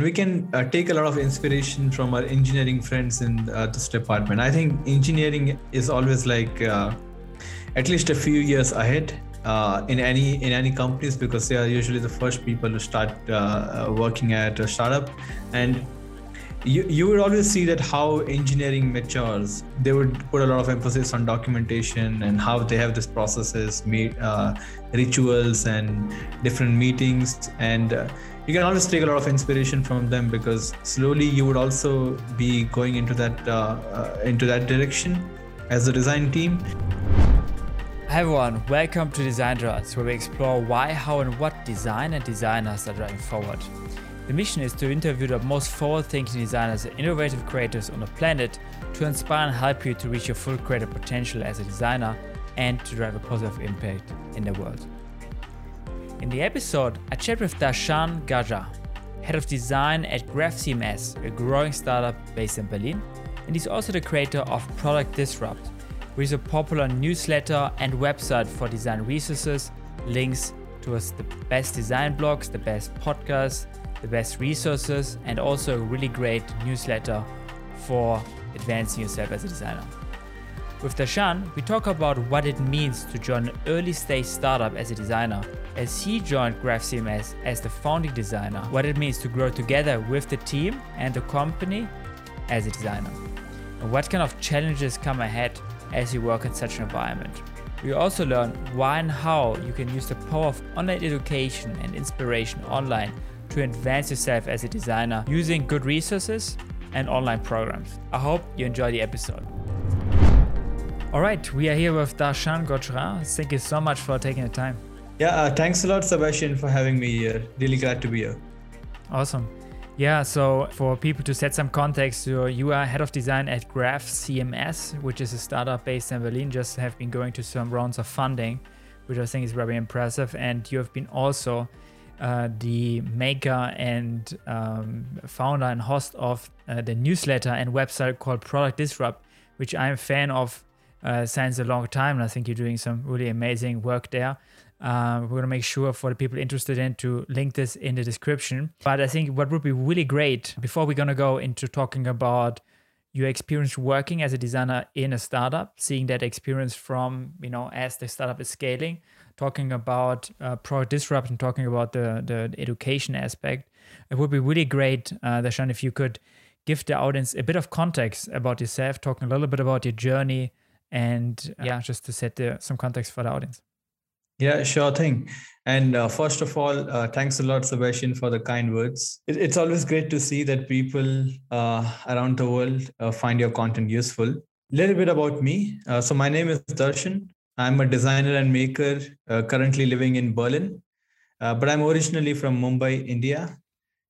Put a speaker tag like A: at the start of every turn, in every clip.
A: we can uh, take a lot of inspiration from our engineering friends in uh, this department. I think engineering is always like uh, at least a few years ahead uh, in any in any companies because they are usually the first people to start uh, uh, working at a startup. And you, you would always see that how engineering matures. They would put a lot of emphasis on documentation and how they have these processes meet uh, rituals and different meetings. And uh, you can always take a lot of inspiration from them because slowly you would also be going into that uh, uh into that direction as a design team
B: Hi everyone, welcome to Design Droids, where we explore why, how, and what design and designers are driving forward. The mission is to interview the most forward-thinking designers and innovative creators on the planet to inspire and help you to reach your full creative potential as a designer and to drive a positive impact in the world. In the episode, I chat with Darshan Gaja, head of design at GraphCMS, a growing startup based in Berlin, and he's also the creator of Product Disrupt, which is a popular newsletter and website for design resources, links towards the best design blogs, the best podcasts, the best resources, and also a really great newsletter for advancing yourself as a designer. With Darshan, we talk about what it means to join an early stage startup as a designer, as he joined GraphCMS as the founding designer, what it means to grow together with the team and the company as a designer, and what kind of challenges come ahead as you work in such an environment. We also learn why and how you can use the power of online education and inspiration online to advance yourself as a designer using good resources and online programs. I hope you enjoy the episode. All right, we are here with Darshan Gajara. Thank you so much for taking the time.
A: Yeah, uh, thanks a lot, Sebastian, for having me here. Really glad to be here.
B: Awesome. Yeah, so for people to set some context, so you are head of design at Graph CMS, which is a startup based in Berlin, just have been going to some rounds of funding, which I think is very impressive. And you have been also uh, the maker and um, founder and host of uh, the newsletter and website called Product Disrupt, which I'm a fan of uh, since a long time. And I think you're doing some really amazing work there. Uh, we're going to make sure for the people interested in to link this in the description. But I think what would be really great before we're going to go into talking about your experience working as a designer in a startup, seeing that experience from, you know, as the startup is scaling, talking about uh, product disruption, talking about the, the education aspect. It would be really great, uh, Darshan, if you could give the audience a bit of context about yourself, talking a little bit about your journey, and uh, yeah, just to set the, some context for the audience.
A: Yeah, sure thing. And uh, first of all, uh, thanks a lot, Sebastian, for the kind words. It, it's always great to see that people uh, around the world uh, find your content useful. A little bit about me. Uh, so, my name is Darshan. I'm a designer and maker uh, currently living in Berlin, but I'm originally from Mumbai, India.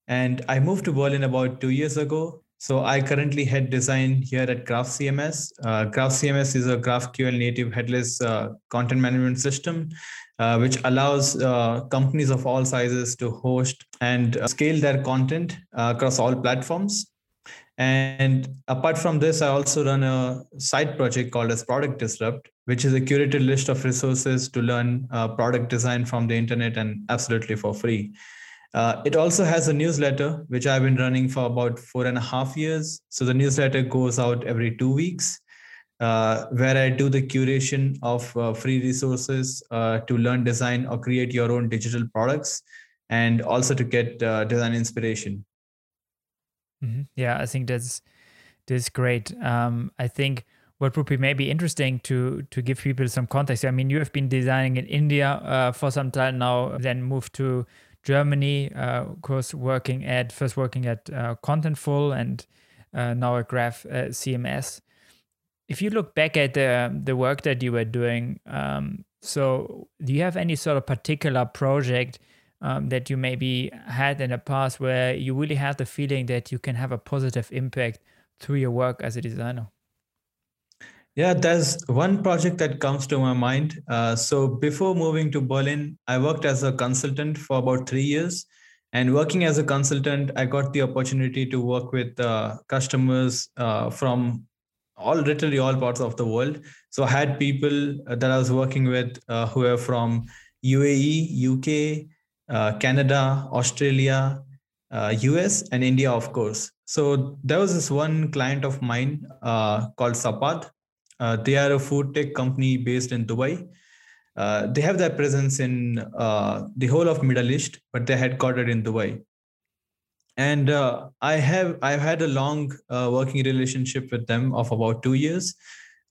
A: And I moved to Berlin about two years ago so I currently head design here at Graph CMS. Uh, GraphCMS is a GraphQL native headless uh, content management system, uh, which allows uh, companies of all sizes to host and uh, scale their content uh, across all platforms. And apart from this, I also run a side project called as Product Disrupt, which is a curated list of resources to learn product design from the internet and absolutely for free. Uh, it also has a newsletter, which I've been running for about four and a half years. So the newsletter goes out every two weeks, uh, where I do the curation of uh, free resources uh, to learn design or create your own digital products, and also to get uh, design inspiration.
B: Mm-hmm. Yeah, I think that's that's great. Um, I think what would be maybe interesting to to give people some context. I mean, you have been designing in India uh, for some time now, then moved to Germany, uh, of course, working at first working at uh, Contentful and uh, now at Graph CMS. If you look back at the the work that you were doing, um, so do you have any sort of particular project um, that you maybe had in the past where you really had the feeling that you can have a positive impact through your work as a designer?
A: Yeah, there's one project that comes to my mind. Uh, so before moving to Berlin, I worked as a consultant for about three years. And working as a consultant, I got the opportunity to work with uh, customers uh, from all literally all parts of the world. So I had people that I was working with uh, who are from UAE, UK, uh, Canada, Australia, uh, US, and India, of course. So there was this one client of mine uh, called Sapaad. Uh, they are a food tech company based in Dubai. Uh, they have their presence in uh, the whole of Middle East, but they're headquartered in Dubai. And uh, I have I've had a long working relationship with them of about two years.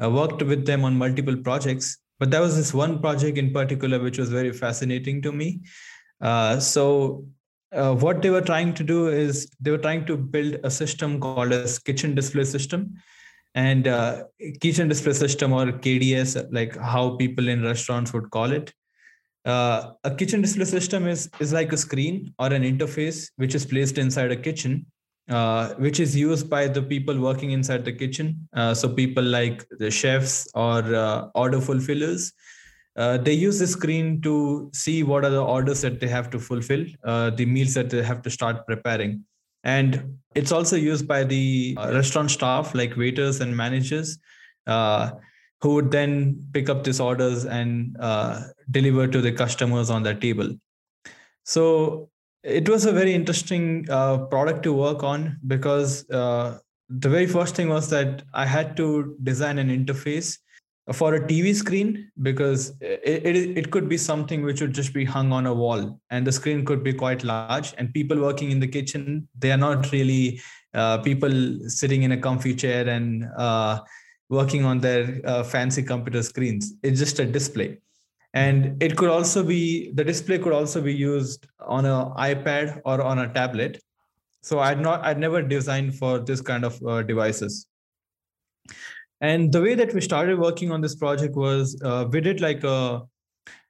A: I worked with them on multiple projects, but there was this one project in particular which was very fascinating to me. so uh, what they were trying to do is they were trying to build a system called as kitchen display system and uh, kitchen display system or kds like how people in restaurants would call it uh, a kitchen display system is is like a screen or an interface which is placed inside a kitchen uh, which is used by the people working inside the kitchen uh, so people like the chefs or uh, order fulfillers uh, they use the screen to see what are the orders that they have to fulfill, the meals that they have to start preparing. And it's also used by the uh, restaurant staff, like waiters and managers, uh, who would then pick up these orders and uh, deliver to the customers on their table. So it was a very interesting uh, product to work on because the very first thing was that I had to design an interface for a TV screen because it, it, it could be something which would just be hung on a wall and the screen could be quite large and people working in the kitchen they are not really uh, people sitting in a comfy chair and uh, working on their uh, fancy computer screens. It's just a display. And it could also be the display could also be used on an ipad or on a tablet. So i'd not i'd never designed for this kind of uh, devices and the way that we started working on this project was uh, we did like a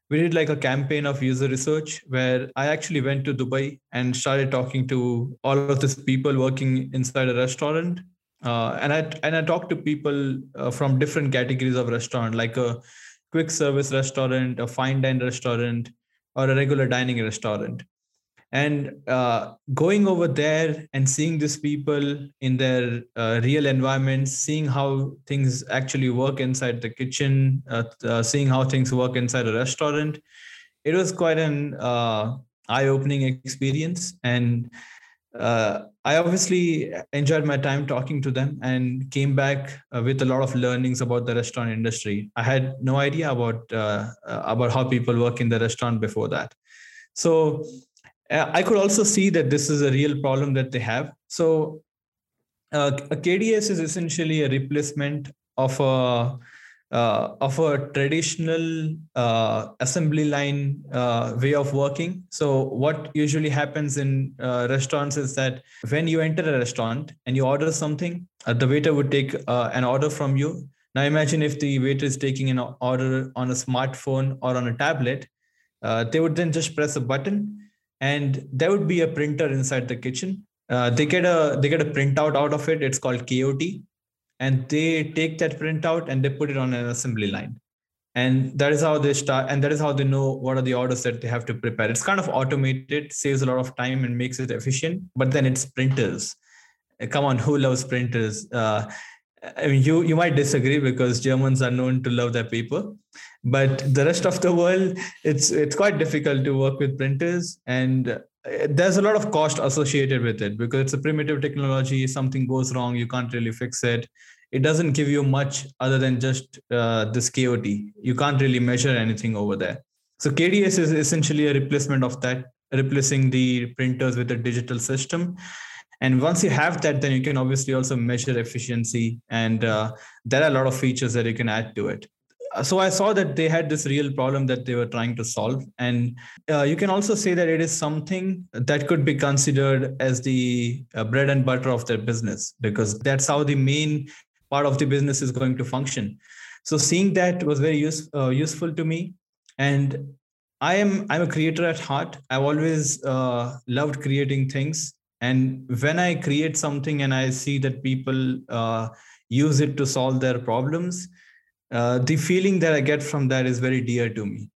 A: we did like a campaign of user research where I actually went to Dubai and started talking to all of these people working inside a restaurant. Uh, and I and I talked to people uh, from different categories of restaurant, like a quick service restaurant, a fine dine restaurant, or a regular dining restaurant and uh, going over there and seeing these people in their uh, real environments seeing how things actually work inside the kitchen uh, uh seeing how things work inside a restaurant it was quite an uh, eye-opening experience. And uh, i obviously enjoyed my time talking to them and came back with a lot of learnings about the restaurant industry. I had no idea about about how people work in the restaurant before that. So uh, I could also see that this is a real problem that they have. So, uh, a KDS is essentially a replacement of a uh, of a traditional uh, assembly line uh, way of working. So, what usually happens in uh, restaurants is that when you enter a restaurant and you order something, the waiter would take an order from you. Now, imagine if the waiter is taking an order on a smartphone or on a tablet, they would then just press a button and there would be a printer inside the kitchen. Uh, they get a they get a printout out of it. It's called kot and they take that printout and they put it on an assembly line. And that is how they start and that is how they know what are the orders that they have to prepare. It's kind of automated saves a lot of time and makes it efficient but then it's printers. Uh, come on who loves printers? Uh, I mean, you you might disagree because Germans are known to love their paper, but the rest of the world, it's it's quite difficult to work with printers, and uh, there's a lot of cost associated with it because it's a primitive technology. Something goes wrong, you can't really fix it. It doesn't give you much other than just uh, this KOT. You can't really measure anything over there. So KDS is essentially a replacement of that, replacing the printers with a digital system and once you have that then you can obviously also measure efficiency and uh, there are a lot of features that you can add to it so i saw that they had this real problem that they were trying to solve. And uh, you can also say that it is something that could be considered as the uh, bread and butter of their business because that's how the main part of the business is going to function. So seeing that was very use, uh, useful to me. And i am i'm a creator at heart. I've always uh, loved creating things. And when i create something and i see that people uh, use it to solve their problems uh, the feeling that i get from that is very dear to me.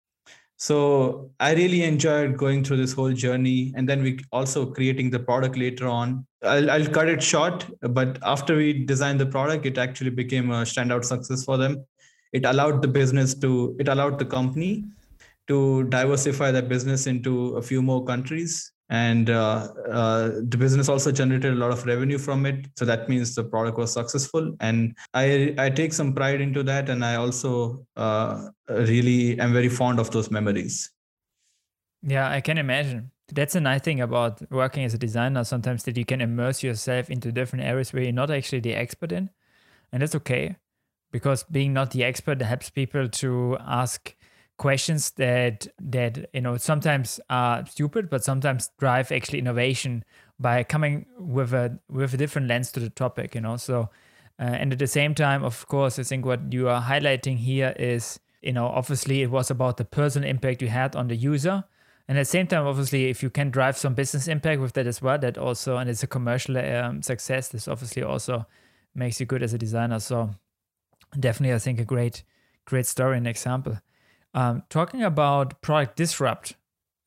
A: So i really enjoyed going through this whole journey and then we also creating the product later on. I'll, I'll cut it short but after we designed the product it actually became a standout success for them. It allowed the business to it allowed the company to diversify their business into a few more countries and uh, uh, the business also generated a lot of revenue from it. So that means the product was successful. And i i take some pride into that. And i also uh, really am very fond of those memories.
B: Yeah i can imagine. That's a nice thing about working as a designer sometimes that you can immerse yourself into different areas where you're not actually the expert in. And that's okay because being not the expert helps people to ask questions that that you know sometimes are stupid but sometimes drive actually innovation by coming with a with a different lens to the topic you know? So uh, and at the same time of course i think what you are highlighting here is you know obviously it was about the personal impact you had on the user. And at the same time obviously if you can drive some business impact with that as well that also and it's a commercial um, success this obviously also makes you good as a designer. So definitely i think a great great story and example um, talking about product disrupt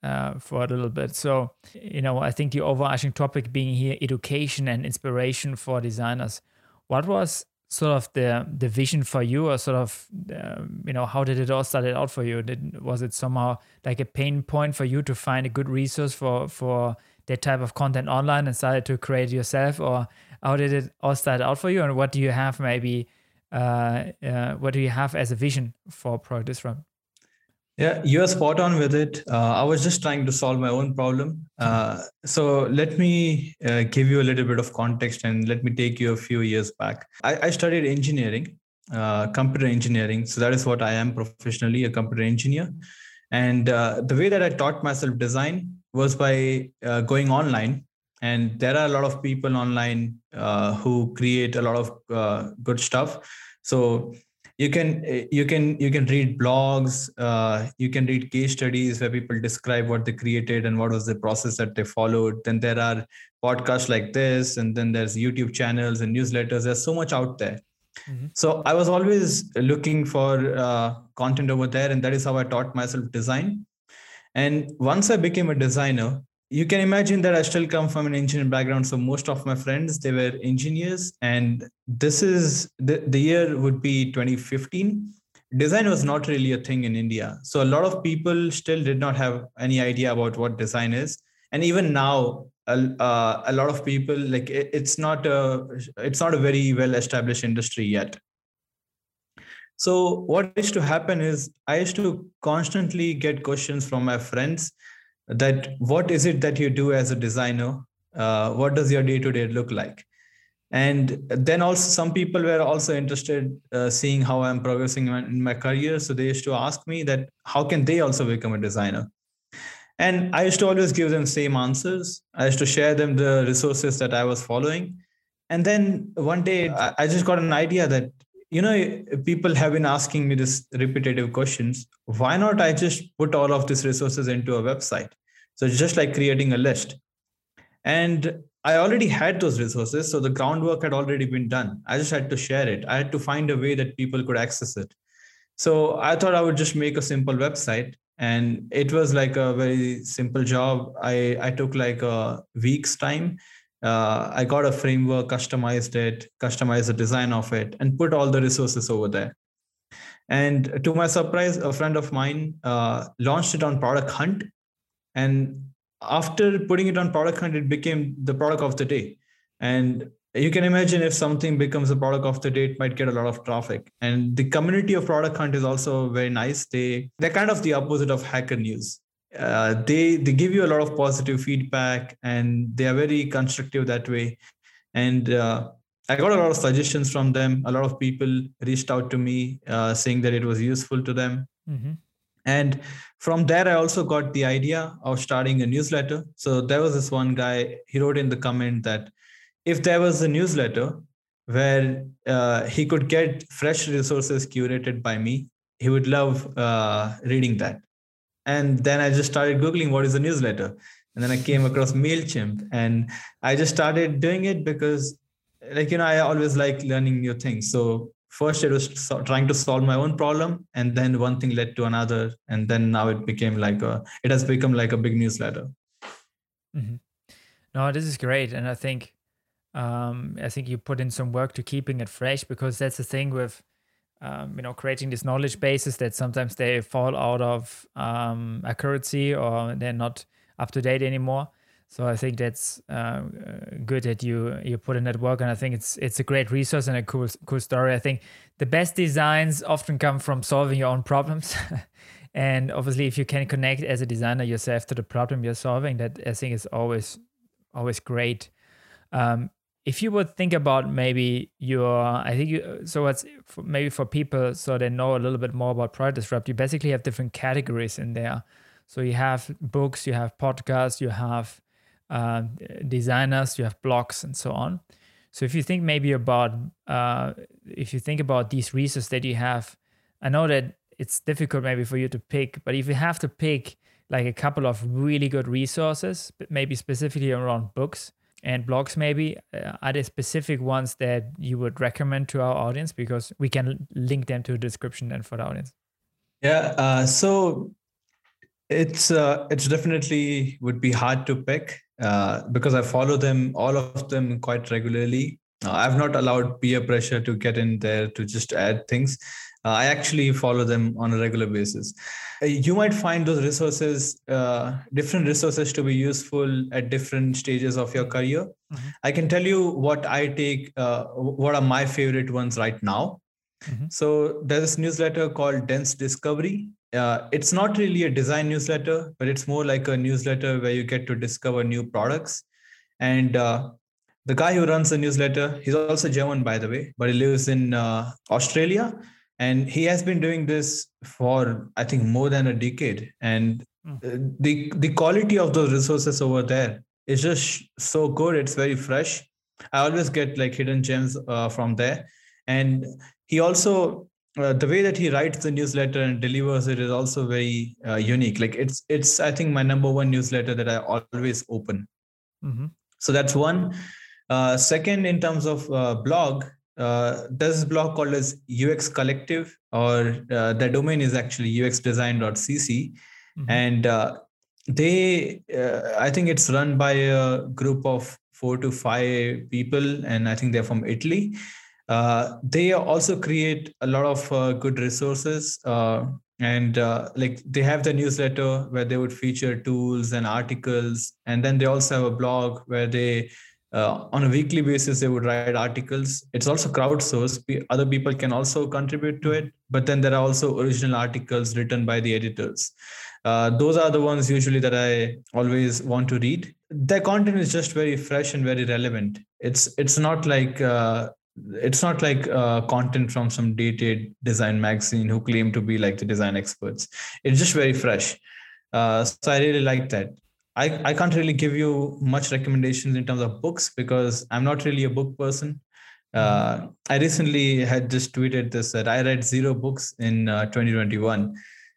B: uh, for a little bit. So, you know, I think the overarching topic being here education and inspiration for designers. What was sort of the the vision for you, or sort of, um, you know, how did it all started out for you? Did was it somehow like a pain point for you to find a good resource for for that type of content online and started to create yourself, or how did it all start out for you? And what do you have maybe? Uh, uh, what do you have as a vision for Product Disrupt?
A: Yeah, you're spot on with it. Uh, I was just trying to solve my own problem. Uh, so let me uh, give you a little bit of context and let me take you a few years back. I, I studied engineering, uh, computer engineering. So that is what I am professionally, a computer engineer. And uh, the way that I taught myself design was by uh, going online. And there are a lot of people online who create a lot of good stuff. So you can you can you can read blogs uh, you can read case studies where people describe what they created and what was the process that they followed. Then there are podcasts like this and then there's youtube channels and newsletters. There's so much out there. Mm-hmm. so i was always looking for uh, content over there and that is how i taught myself design. And once i became a designer you can imagine that I still come from an engineering background. So most of my friends, they were engineers. And this is the, the year would be 2015. Design was not really a thing in India. So a lot of people still did not have any idea about what design is. And even now, a, uh, a lot of people like it, it's not a it's not a very well established industry yet. So what used to happen is I used to constantly get questions from my friends that what is it that you do as a designer? Uh, what does your day to day look like? And then also some people were also interested uh, seeing how i'm progressing in my career. So they used to ask me that how can they also become a designer? And i used to always give them same answers. I used to share them the resources that i was following. And then one day i just got an idea that you know people have been asking me this repetitive questions. Why not i just put all of these resources into a website? So it's just like creating a list. And i already had those resources so the groundwork had already been done. I just had to share it. I had to find a way that people could access it. So i thought i would just make a simple website and it was like a very simple job. I i took like a week's time uh, I got a framework, customized it, customized the design of it, and put all the resources over there. And to my surprise, a friend of mine uh, launched it on Product Hunt. And after putting it on Product Hunt, it became the product of the day. And you can imagine if something becomes a product of the day, it might get a lot of traffic. And the community of Product Hunt is also very nice. They they're kind of the opposite of Hacker News uh, they they give you a lot of positive feedback and they are very constructive that way. And uh, i got a lot of suggestions from them. A lot of people reached out to me uh, saying that it was useful to them. Mm-hmm. and from there i also got the idea of starting a newsletter. So there was this one guy he wrote in the comment that if there was a newsletter where uh, he could get fresh resources curated by me he would love uh, reading that and then I just started Googling what is a newsletter. And then I came across MailChimp and I just started doing it because, like, you know, I always like learning new things. So first it was trying to solve my own problem and then one thing led to another and then now it became like a it has become like a big newsletter
B: mm-hmm. no this is great and i think um, i think you put in some work to keeping it fresh because that's the thing with um, you know creating these knowledge bases that sometimes they fall out of um, accuracy or they're not up to date anymore So I think that's uh, good that you you put in that work, and I think it's it's a great resource and a cool cool story. I think the best designs often come from solving your own problems. and obviously, if you can connect as a designer yourself to the problem you're solving, that I think is always always great. Um, if you would think about maybe your, I think you, so what's for, maybe for people so they know a little bit more about Product Disrupt, you basically have different categories in there. So you have books, you have podcasts, you have uh, designers, you have blogs, and so on. So if you think maybe about, uh, if you think about these resources that you have, I know that it's difficult maybe for you to pick, but if you have to pick like a couple of really good resources, maybe specifically around books, and blogs maybe uh, are there specific ones that you would recommend to our audience? Because we can link them to the description then for the audience.
A: Yeah uh, so it's uh, it's definitely would be hard to pick uh, because i follow them all of them quite regularly. Uh, i've not allowed peer pressure to get in there to just add things I actually follow them on a regular basis. Uh, you might find those resources, uh, different resources to be useful at different stages of your career. Mm-hmm. I can tell you what I take, uh, what are my favorite ones right now. Mm-hmm. So there's this newsletter called Dense Discovery. Uh, it's not really a design newsletter, but it's more like a newsletter where you get to discover new products. And uh, the guy who runs the newsletter, he's also German, by the way, but he lives in Australia and he has been doing this for i think more than a decade. And mm. the the quality of those resources over there is just so good it's very fresh. I always get like hidden gems uh, from there. And he also uh, the way that he writes the newsletter and delivers it is also very uh, unique. Like it's it's i think my number one newsletter that i always open. Mm-hmm. so that's one. Uh, second in terms of uh, blog uh, there's a blog called as UX Collective, or uh, the domain is actually uxdesign.cc, mm-hmm. and uh, they, uh, I think it's run by a group of four to five people, and I think they're from Italy. Uh, they also create a lot of uh, good resources and uh, like they have the newsletter where they would feature tools and articles and then they also have a blog where they uh, on a weekly basis they would write articles. It's also crowdsourced. Other people can also contribute to it but then there are also original articles written by the editors. Uh, those are the ones usually that i always want to read. Their content is just very fresh and very relevant. It's it's not like uh, it's not like uh, content from some dated design magazine who claim to be like the design experts. It's just very fresh. Uh, so i really like that I, I can't really give you much recommendations in terms of books because I'm not really a book person. Uh, I recently had just tweeted this that I read zero books in uh, 2021.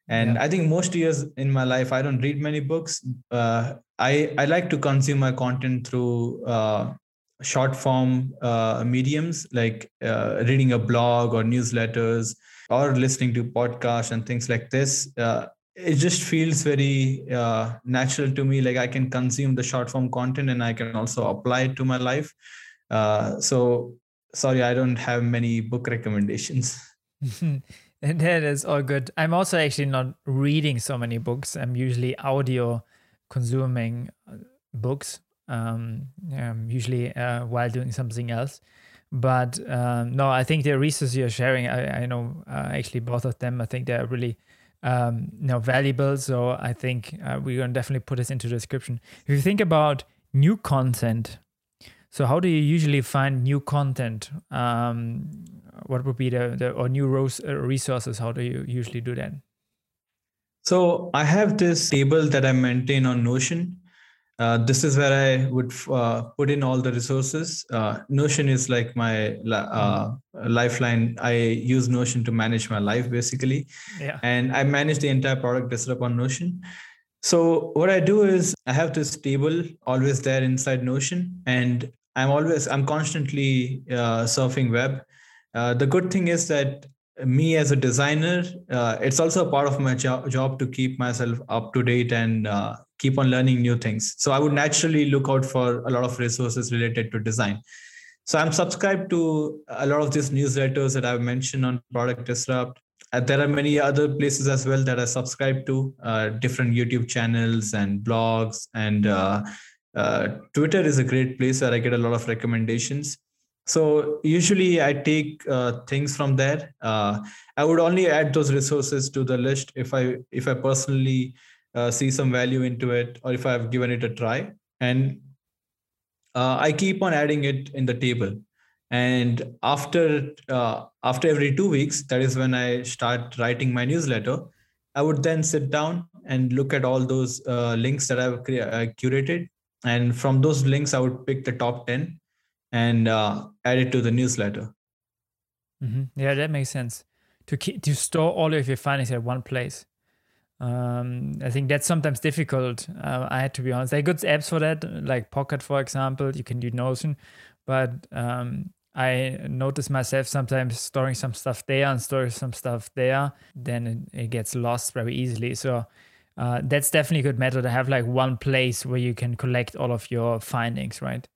A: And yeah. I think most years in my life, I don't read many books. Uh, I, I like to consume my content through uh, short form uh, mediums like uh, reading a blog or newsletters or listening to podcasts and things like this it just feels very uh, natural to me. Like i can consume the short form content and i can also apply it to my life. Uh, so sorry i don't have many book recommendations.
B: And that is all good. I'm also actually not reading so many books. I'm usually audio consuming uh, books. Um, um, usually uh, while doing something else. But um, no i think the resources you're sharing i, I know uh, actually both of them i think they're really um, you know, valuable. So I think uh, we're to definitely put this into the description. If you think about new content, so how do you usually find new content? Um, what would be the, the or new uh, resources? How do you usually do that?
A: So I have this table that I maintain on Notion uh, this is where I would uh, put in all the resources. Uh, Notion is like my uh, lifeline. I use Notion to manage my life basically, yeah. and I manage the entire product Disrupt on Notion. So what I do is I have this table always there inside Notion, and I'm always I'm constantly uh, surfing web. Uh, the good thing is that me as a designer, it's also a part of my jo- job to keep myself up to date and keep on learning new things. So I would naturally look out for a lot of resources related to design. So I'm subscribed to a lot of these newsletters that I've mentioned on Product Disrupt. Uh, there are many other places as well that I subscribe to, uh, different YouTube channels and blogs and uh, uh, Twitter is a great place where I get a lot of recommendations. So usually I take uh, things from there. Uh, I would only add those resources to the list if I if I personally uh, see some value into it or if I've given it a try. And uh, I keep on adding it in the table. And after uh, after every two weeks, that is when I start writing my newsletter. I would then sit down and look at all those uh, links that I've curated, and from those links, I would pick the top ten and uh, add it to the newsletter.
B: Mm-hmm. Yeah, that makes sense. To keep, to store all of your findings at one place. Um, I think that's sometimes difficult. Uh, I had to be honest. There are good apps for that, like Pocket, for example. You can do Notion, but um, I notice myself sometimes storing some stuff there and storing some stuff there. Then it, it gets lost very easily. So uh, that's definitely a good method to have like one place where you can collect all of your findings, right?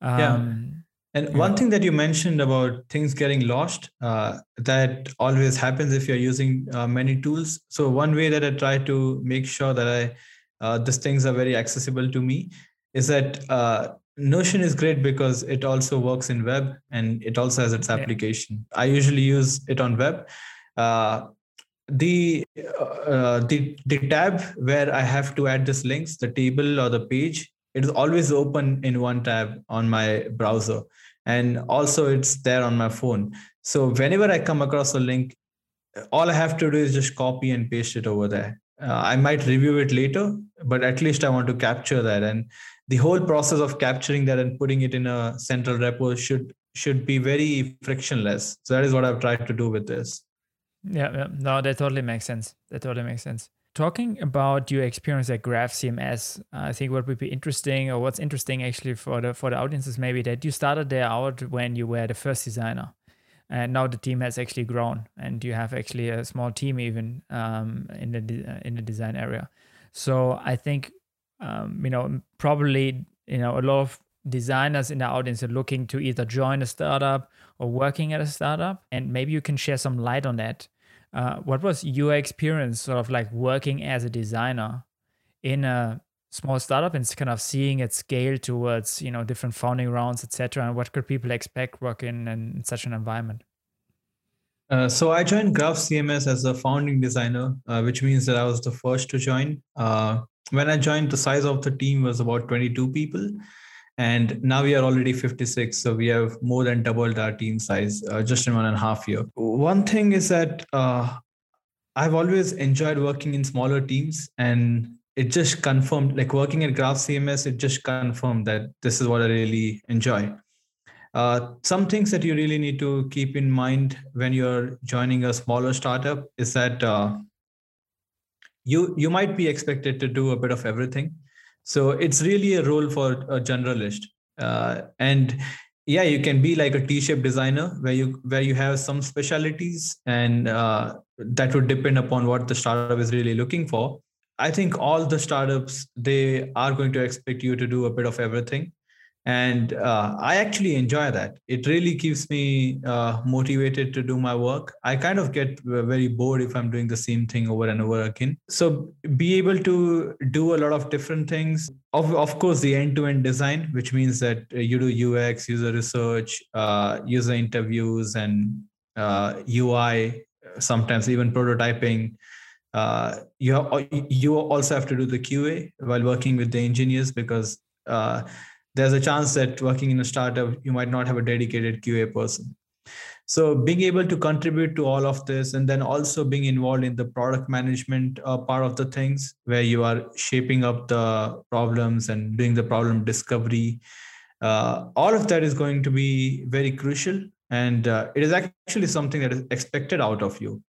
A: Um, yeah. And one thing that you mentioned about things getting lost, uh, that always happens if you're using uh, many tools. So one way that I try to make sure that I uh, these things are very accessible to me is that uh, Notion is great because it also works in web and it also has its application. Yeah. I usually use it on web. Uh, the uh, the the tab where I have to add this links, the table or the page, it is always open in one tab on my browser. And also it's there on my phone. So whenever i come across a link all i have to do is just copy and paste it over there. Uh, i might review it later but at least i want to capture that. And the whole process of capturing that and putting it in a central repo should should be very frictionless. So that is what i've tried to do with this.
B: Yeah, yeah. no that totally makes sense. That totally makes sense talking about your experience at Graph CMS, I think what would be interesting, or what's interesting actually for the for the audience is maybe that you started there out when you were the first designer, and now the team has actually grown, and you have actually a small team even um, in the de- in the design area. So I think um, you know probably you know a lot of designers in the audience are looking to either join a startup or working at a startup, and maybe you can share some light on that uh, what was your experience sort of like working as a designer in a small startup and kind of seeing it scale towards you know different founding rounds etc and what could people expect working in such an environment
A: uh, so I joined Graph CMS as a founding designer, uh, which means that I was the first to join. Uh, when I joined, the size of the team was about 22 people, and now we are already 56 so we have more than doubled our team size uh, just in one and a half year. One thing is that uh, i've always enjoyed working in smaller teams and it just confirmed like working at graph cms it just confirmed that this is what i really enjoy. Uh, some things that you really need to keep in mind when you're joining a smaller startup is that uh, you you might be expected to do a bit of everything so it's really a role for a generalist. Uh, and yeah, you can be like a T-shaped designer where you where you have some specialties, and uh, that would depend upon what the startup is really looking for. I think all the startups they are going to expect you to do a bit of everything and uh, i actually enjoy that. It really keeps me uh, motivated to do my work. I kind of get very bored if i'm doing the same thing over and over again. So be able to do a lot of different things. Of, of course the end-to-end design which means that you do ux user research uh, user interviews and ui uh, sometimes even prototyping. Uh, you, you also have to do the qa while working with the engineers because uh, there's a chance that working in a startup you might not have a dedicated qa person. So being able to contribute to all of this and then also being involved in the product management uh, part of the things where you are shaping up the problems and doing the problem discovery uh, all of that is going to be very crucial. And uh, it is actually something that is expected out of you.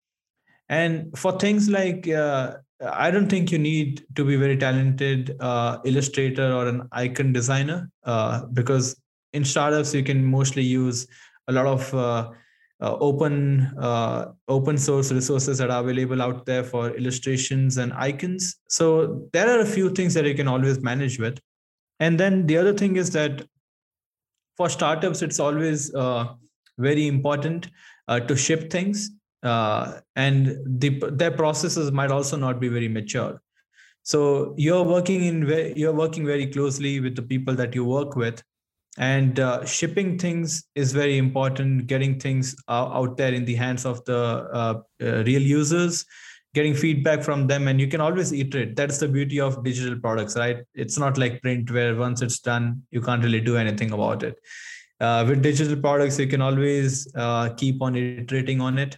A: And for things like uh, I don't think you need to be very talented uh, illustrator or an icon designer uh, because in startups you can mostly use a lot of uh, uh open uh, open source resources that are available out there for illustrations and icons. So there are a few things that you can always manage with. And then the other thing is that for startups, it's always uh, very important to ship things uh, and the, their processes might also not be very mature. so you're working in you're working very closely with the people that you work with. And uh, shipping things is very important. Getting things out there in the hands of the uh, uh, real users getting feedback from them. And you can always iterate. That's the beauty of digital products right? It's not like print where once it's done you can't really do anything about it. Uh, with digital products you can always uh, keep on iterating on it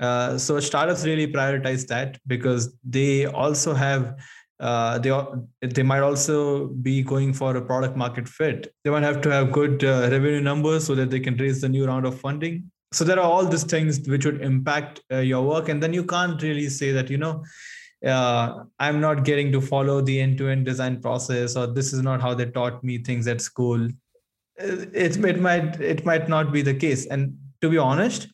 A: uh, so startups really prioritize that because they also have uh, they they might also be going for a product market fit. They might have to have good uh, revenue numbers so that they can raise the new round of funding. So there are all these things which would impact uh, your work, and then you can't really say that you know uh, I'm not getting to follow the end-to-end design process, or this is not how they taught me things at school. It, it might it might not be the case, and to be honest,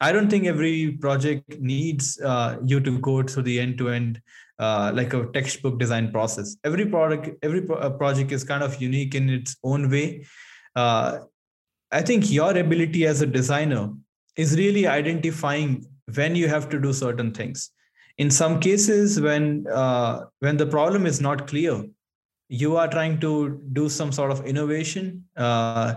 A: I don't think every project needs uh, you to go through the end-to-end uh, like a textbook design process. Every product, every pro- uh, project is kind of unique in its own way. Uh, I think your ability as a designer is really identifying when you have to do certain things. In some cases, when uh, when the problem is not clear, you are trying to do some sort of innovation uh,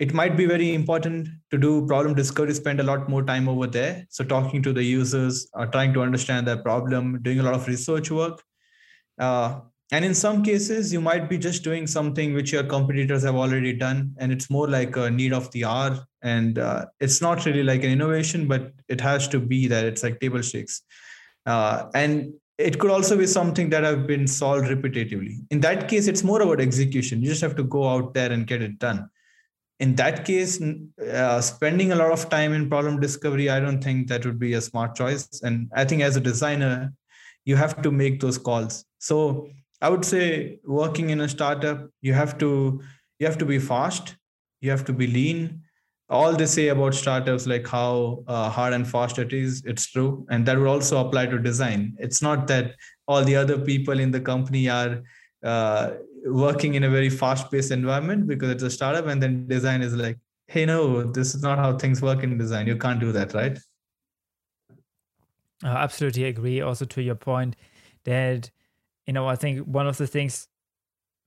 A: it might be very important to do problem discovery spend a lot more time over there. So talking to the users uh, trying to understand their problem doing a lot of research work. Uh, and in some cases you might be just doing something which your competitors have already done and it's more like a need of the hour. And uh, it's not really like an innovation but it has to be that it's like table stakes. Uh, and it could also be something that have been solved repetitively. In that case it's more about execution. You just have to go out there and get it done in that case uh, spending a lot of time in problem discovery i don't think that would be a smart choice. And i think as a designer you have to make those calls. So i would say working in a startup you have to you have to be fast. You have to be lean. All they say about startups like how uh, hard and fast it is it's true. And that would also apply to design. It's not that all the other people in the company are uh, working in a very fast paced environment because it's a startup and then design is like hey no this is not how things work in design. You can't do that right?
B: I absolutely agree. Also to your point that you know i think one of the things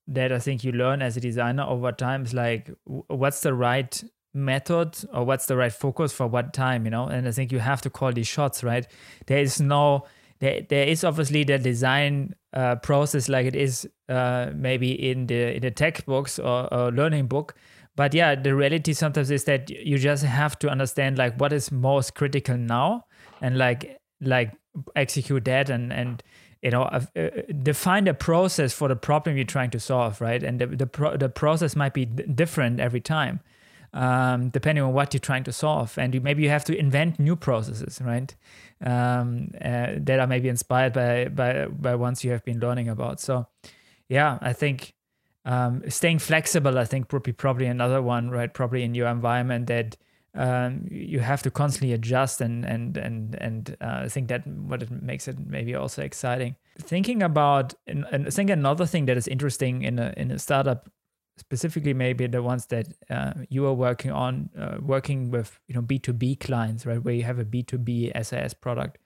B: that i think you learn as a designer over time is like what's the right method or what's the right focus for what time you know? And i think you have to call these shots right? There is no there, there is obviously the design uh, process like it is uh, maybe in the in the textbooks or, or learning book but yeah the reality sometimes is that you just have to understand like what is most critical now and like like execute that and and you know uh, uh define the process for the problem you're trying to solve right and the the, pro- the process might be d- different every time um, depending on what you're trying to solve. And you, maybe you have to invent new processes, right? Um, uh, that are maybe inspired by, by, by ones you have been learning about. So, yeah, I think um, staying flexible, I think, would be probably another one, right? Probably in your environment that um, you have to constantly adjust and and and and uh, I think that what it makes it maybe also exciting. Thinking about and, and I think another thing that is interesting in a in a startup specifically maybe the ones that uh, you are working on uh, working with you know b2b clients right where you have a b2b SaaS product.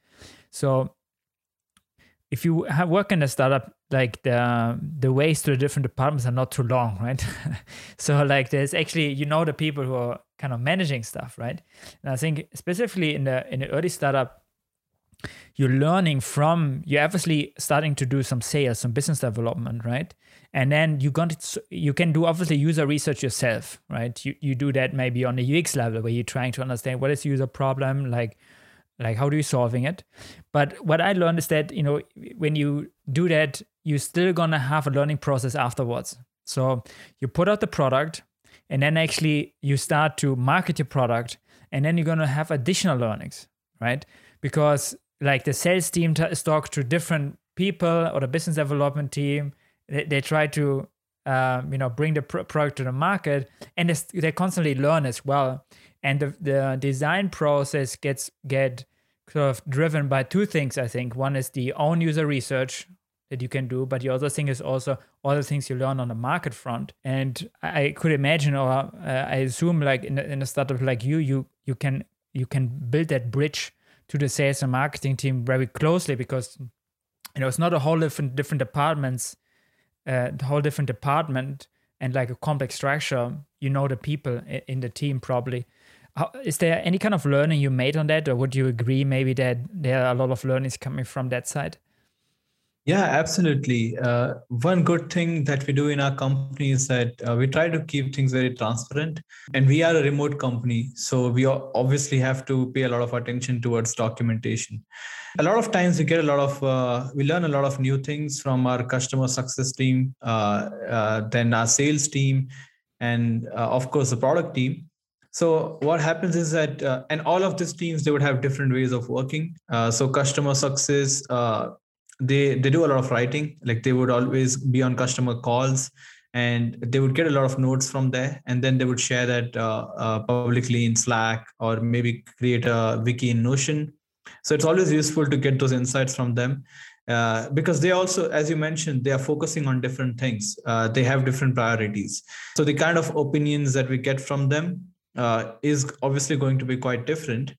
B: So if you have work in a startup like the the ways to the different departments are not too long right? So like there's actually you know the people who are kind of managing stuff right? And i think specifically in the in the early startup you're learning from you're obviously starting to do some sales some business development right? And then you got to, you can do obviously user research yourself right? You, you do that maybe on the ux level where you're trying to understand what is user problem like like how do you solving it? But what i learned is that you know when you do that you're still gonna have a learning process afterwards. So you put out the product and then actually you start to market your product and then you're gonna have additional learnings right? Because like the sales team t- talk to different people or the business development team. They, they try to um, you know bring the pr- product to the market and they constantly learn as well. And the, the design process gets get sort of driven by two things i think. One is the own user research that you can do but the other thing is also all the things you learn on the market front. And i could imagine or uh, i assume like in a, in a startup like you you you can you can build that bridge to the sales and marketing team very closely because you know it's not a whole different different departments uh, whole different department and like a complex structure. You know the people in the team probably. How, is there any kind of learning you made on that or would you agree maybe that there are a lot of learnings coming from that side
A: yeah, absolutely. Uh, one good thing that we do in our company is that uh, we try to keep things very transparent. And we are a remote company. So we obviously have to pay a lot of attention towards documentation. A lot of times we get a lot of, uh, we learn a lot of new things from our customer success team, uh, uh, then our sales team, and uh, of course the product team. So what happens is that, and all of these teams, they would have different ways of working. so customer success, they they do a lot of writing. Like they would always be on customer calls and they would get a lot of notes from there. And then they would share that uh, uh, publicly in slack or maybe create a wiki in notion. So it's always useful to get those insights from them uh, because they also as you mentioned they are focusing on different things. Uh, they have different priorities. So the kind of opinions that we get from them uh, is obviously going to be quite different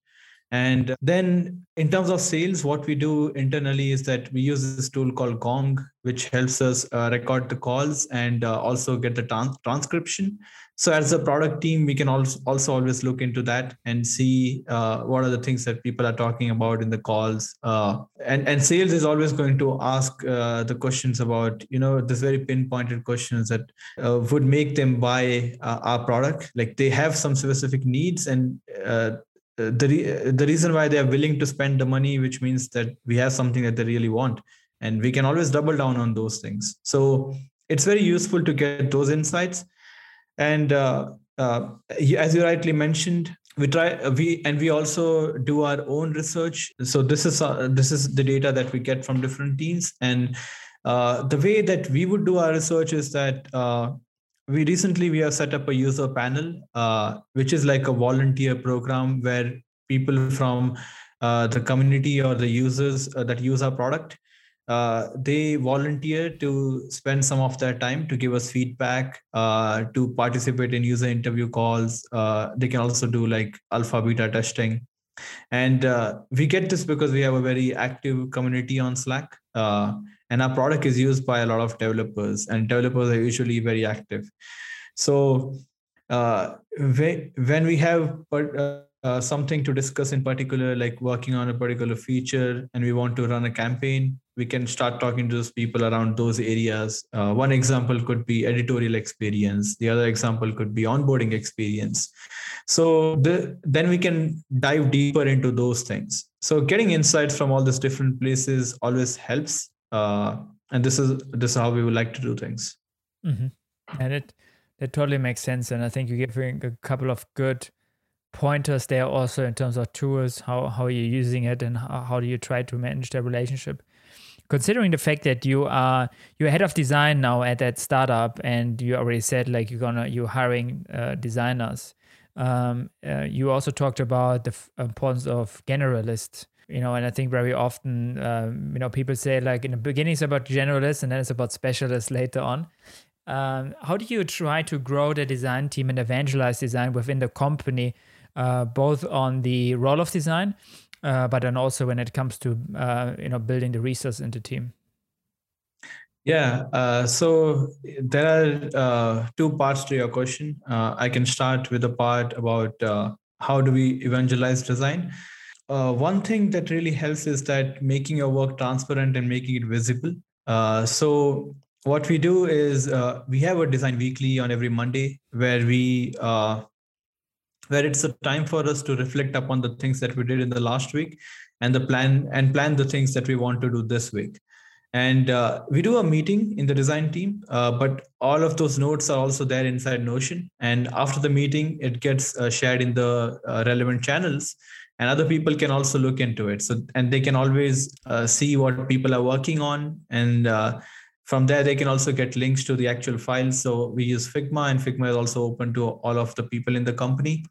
A: and then in terms of sales, what we do internally is that we use this tool called Gong, which helps us uh, record the calls and uh, also get the trans- transcription. So as a product team, we can also, also always look into that and see uh, what are the things that people are talking about in the calls. Uh, and, and sales is always going to ask uh, the questions about, you know, this very pinpointed questions that uh, would make them buy our product. Like they have some specific needs and the re- the reason why they are willing to spend the money which means that we have something that they really want and we can always double down on those things. So it's very useful to get those insights. And uh, uh, as you rightly mentioned we try we and we also do our own research. So this is uh, this is the data that we get from different teams. And uh, the way that we would do our research is that uh, we recently we have set up a user panel uh, which is like a volunteer program where people from uh, the community or the users uh, that use our product uh, they volunteer to spend some of their time to give us feedback uh, to participate in user interview calls. Uh, they can also do like alpha beta testing. And we get this because we have a very active community on slack and our product is used by a lot of developers and developers are usually very active. So uh, when we have uh, uh, something to discuss in particular like working on a particular feature and we want to run a campaign we can start talking to those people around those areas. Uh, one example could be editorial experience. The other example could be onboarding experience. So the, then we can dive deeper into those things. So getting insights from all these different places always helps uh, and this is this is how we would like to do things.
B: Mm-hmm. and it it totally makes sense. And i think you're giving a couple of good pointers there also in terms of tools how how you're using it and how, how do you try to manage the relationship. Considering the fact that you are you're head of design now at that startup and you already said like you're gonna you're hiring uh, designers. Um, uh, you also talked about the f- importance of generalists you know and i think very often um, you know people say like in the beginning it's about generalists and then it's about specialists later on. Um, how do you try to grow the design team and evangelize design within the company uh, both on the role of design uh, but then also when it comes to uh, you know building the resource into team?
A: Yeah uh, so there are uh, two parts to your question. Uh, i can start with the part about how do we evangelize design uh, one thing that really helps is that making your work transparent and making it visible. Uh, so what we do is uh, we have a design weekly on every Monday where we uh, where it's a time for us to reflect upon the things that we did in the last week and the plan and plan the things that we want to do this week. And uh, we do a meeting in the design team uh, but all of those notes are also there inside notion. And after the meeting it gets shared in the relevant channels and other people can also look into it. So and they can always uh, see what people are working on. And uh, from there they can also get links to the actual files. So we use figma and figma is also open to all of the people in the company.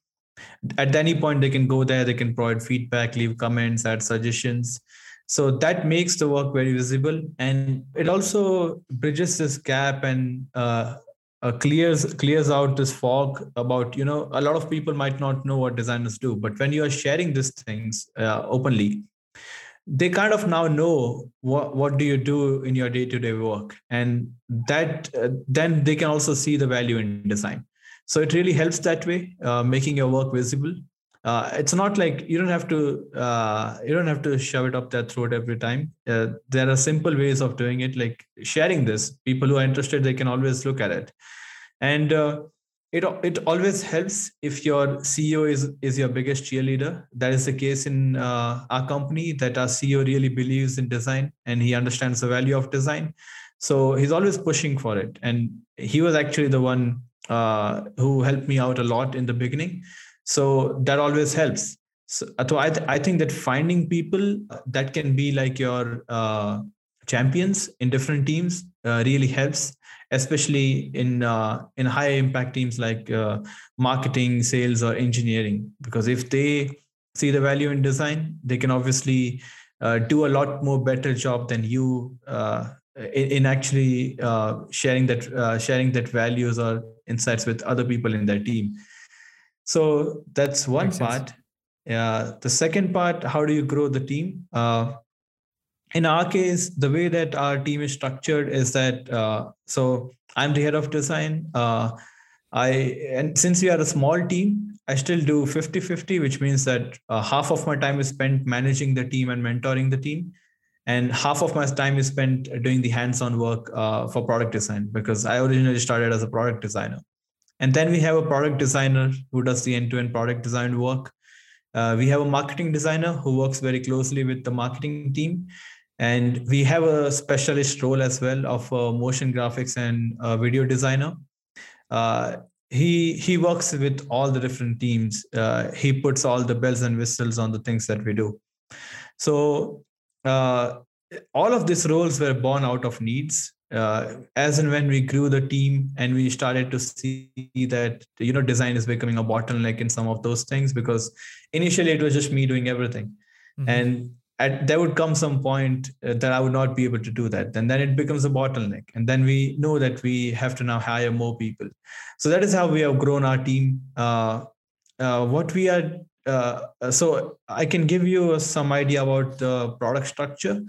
A: At any point they can go there. They can provide feedback leave comments add suggestions. So that makes the work very visible. And it also bridges this gap and uh, uh, clears clears out this fog about you know a lot of people might not know what designers do but when you are sharing these things uh, openly they kind of now know what what do you do in your day-to-day work. And that uh, then they can also see the value in design. So it really helps that way uh, making your work visible uh, it's not like you don't have to uh, you don't have to shove it up their throat every time. Uh, there are simple ways of doing it like sharing this. People who are interested they can always look at it. And uh, it it always helps if your ceo is is your biggest cheerleader. That is the case in uh, our company that our ceo really believes in design and he understands the value of design. So he's always pushing for it. And he was actually the one uh, who helped me out a lot in the beginning so that always helps. So, so I, th- I think that finding people that can be like your uh, champions in different teams uh, really helps especially in uh, in high impact teams like uh, marketing sales or engineering. Because if they see the value in design they can obviously uh, do a lot more better job than you uh, in, in, actually uh, sharing that uh, sharing that values or insights with other people in their team so that's one Makes part yeah the second part how do you grow the team in our case, the way that our team is structured is that uh, so I'm the head of design. Uh, I and since we are a small team, I still do 50-50, which means that uh, half of my time is spent managing the team and mentoring the team, and half of my time is spent doing the hands-on work uh, for product design because I originally started as a product designer. And then we have a product designer who does the end-to-end product design work. Uh, we have a marketing designer who works very closely with the marketing team. And we have a specialist role as well of a motion graphics and video designer. Uh, he he works with all the different teams. Uh, he puts all the bells and whistles on the things that we do. So uh, all of these roles were born out of needs uh, as and when we grew the team and we started to see that you know design is becoming a bottleneck in some of those things because initially it was just me doing everything mm-hmm. and at there would come some point uh, that I would not be able to do that. And then it becomes a bottleneck. And then we know that we have to now hire more people. So that is how we have grown our team. Uh, uh, what we are, uh, so I can give you some idea about the product structure.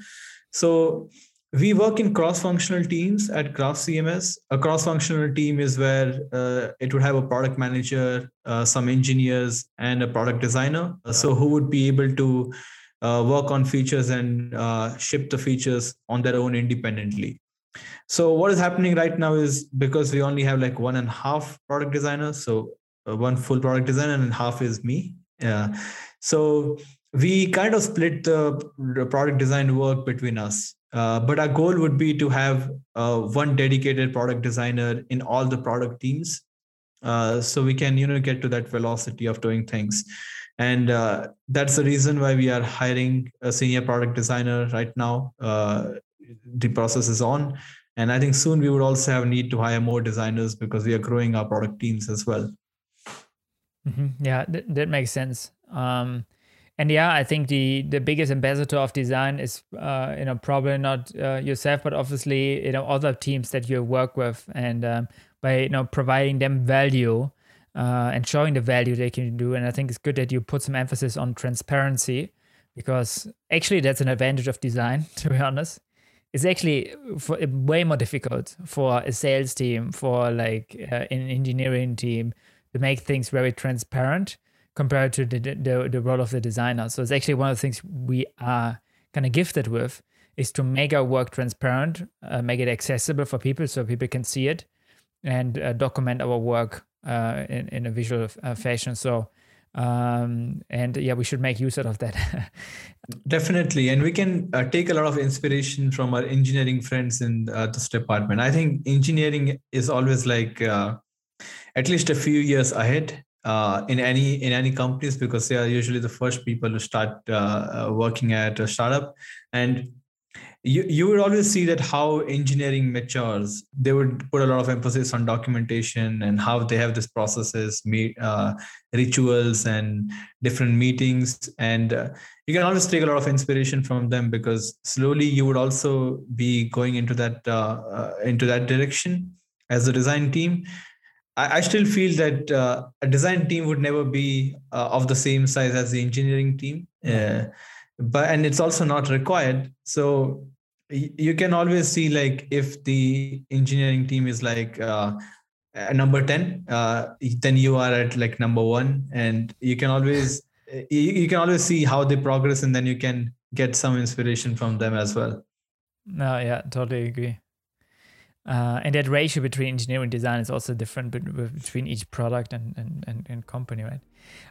A: So we work in cross-functional teams at Craft CMS. A cross-functional team is where uh, it would have a product manager, uh, some engineers, and a product designer. So who would be able to uh, work on features and uh, ship the features on their own independently. So what is happening right now is because we only have like one and a half product designers, so uh, one full product designer and half is me. Yeah. So we kind of split the product design work between us. Uh, but our goal would be to have uh, one dedicated product designer in all the product teams, uh, so we can you know get to that velocity of doing things. And uh, that's the reason why we are hiring a senior product designer right now. Uh, the process is on. And i think soon we would also have need to hire more designers because we are growing our product teams as well.
B: Mm-hmm. yeah th- that makes sense. Um, and yeah i think the the biggest ambassador of design is uh, you know probably not uh, yourself but obviously you know other teams that you work with and um, by you know providing them value uh, and showing the value they can do. And I think it's good that you put some emphasis on transparency because actually that's an advantage of design, to be honest. It's actually for, way more difficult for a sales team, for like uh, an engineering team to make things very transparent compared to the, the, the role of the designer. So it's actually one of the things we are kind of gifted with is to make our work transparent, uh, make it accessible for people so people can see it and uh, document our work uh, in, in a visual uh, fashion. So, um, and yeah, we should make use of that.
A: Definitely, and we can uh, take a lot of inspiration from our engineering friends in uh, this department. I think engineering is always like at least a few years ahead uh, in any in any companies because they are usually the first people to start working at a startup, and you, you would always see that how engineering matures. They would put a lot of emphasis on documentation and how they have these processes meet uh, rituals and different meetings. And uh, you can always take a lot of inspiration from them because slowly you would also be going into that uh, uh into that direction as a design team I, I still feel that uh, a design team would never be uh, of the same size as the engineering team. But and it's also not required. So you can always see like if the engineering team is like uh, number 10 uh, then you are at like number one. And you can always you, you can always see how they progress and then you can get some inspiration from them as well.
B: No yeah totally agree uh, and that ratio between engineering design is also different between each product and, and, and, and, company, right?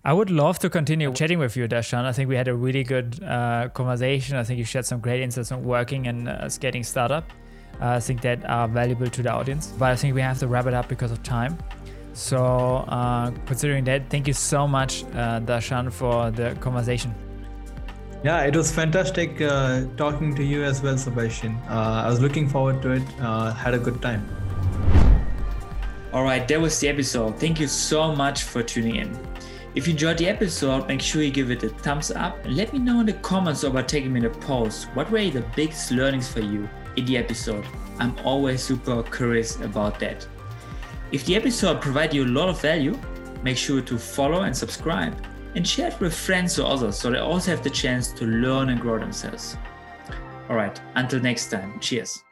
B: I would love to continue chatting with you, Darshan. I think we had a really good uh, conversation. I think you shared some great insights on working and uh, startup. Uh, I think that are valuable to the audience. But I think we have to wrap it up because of time. So, uh, considering that, thank you so much, uh, Darshan, for the conversation.
A: Yeah, it was fantastic uh, talking to you as well, Sebastian. Uh, I was looking forward to it. Uh, had a good time.
B: All right, that was the episode. Thank you so much for tuning in. If you enjoyed the episode, make sure you give it a thumbs up and let me know in the comments or by taking me the post what were the biggest learnings for you in the episode. I'm always super curious about that. If the episode provided you a lot of value, make sure to follow and subscribe and share it with friends or others so they also have the chance to learn and grow themselves. All right, until next time, cheers.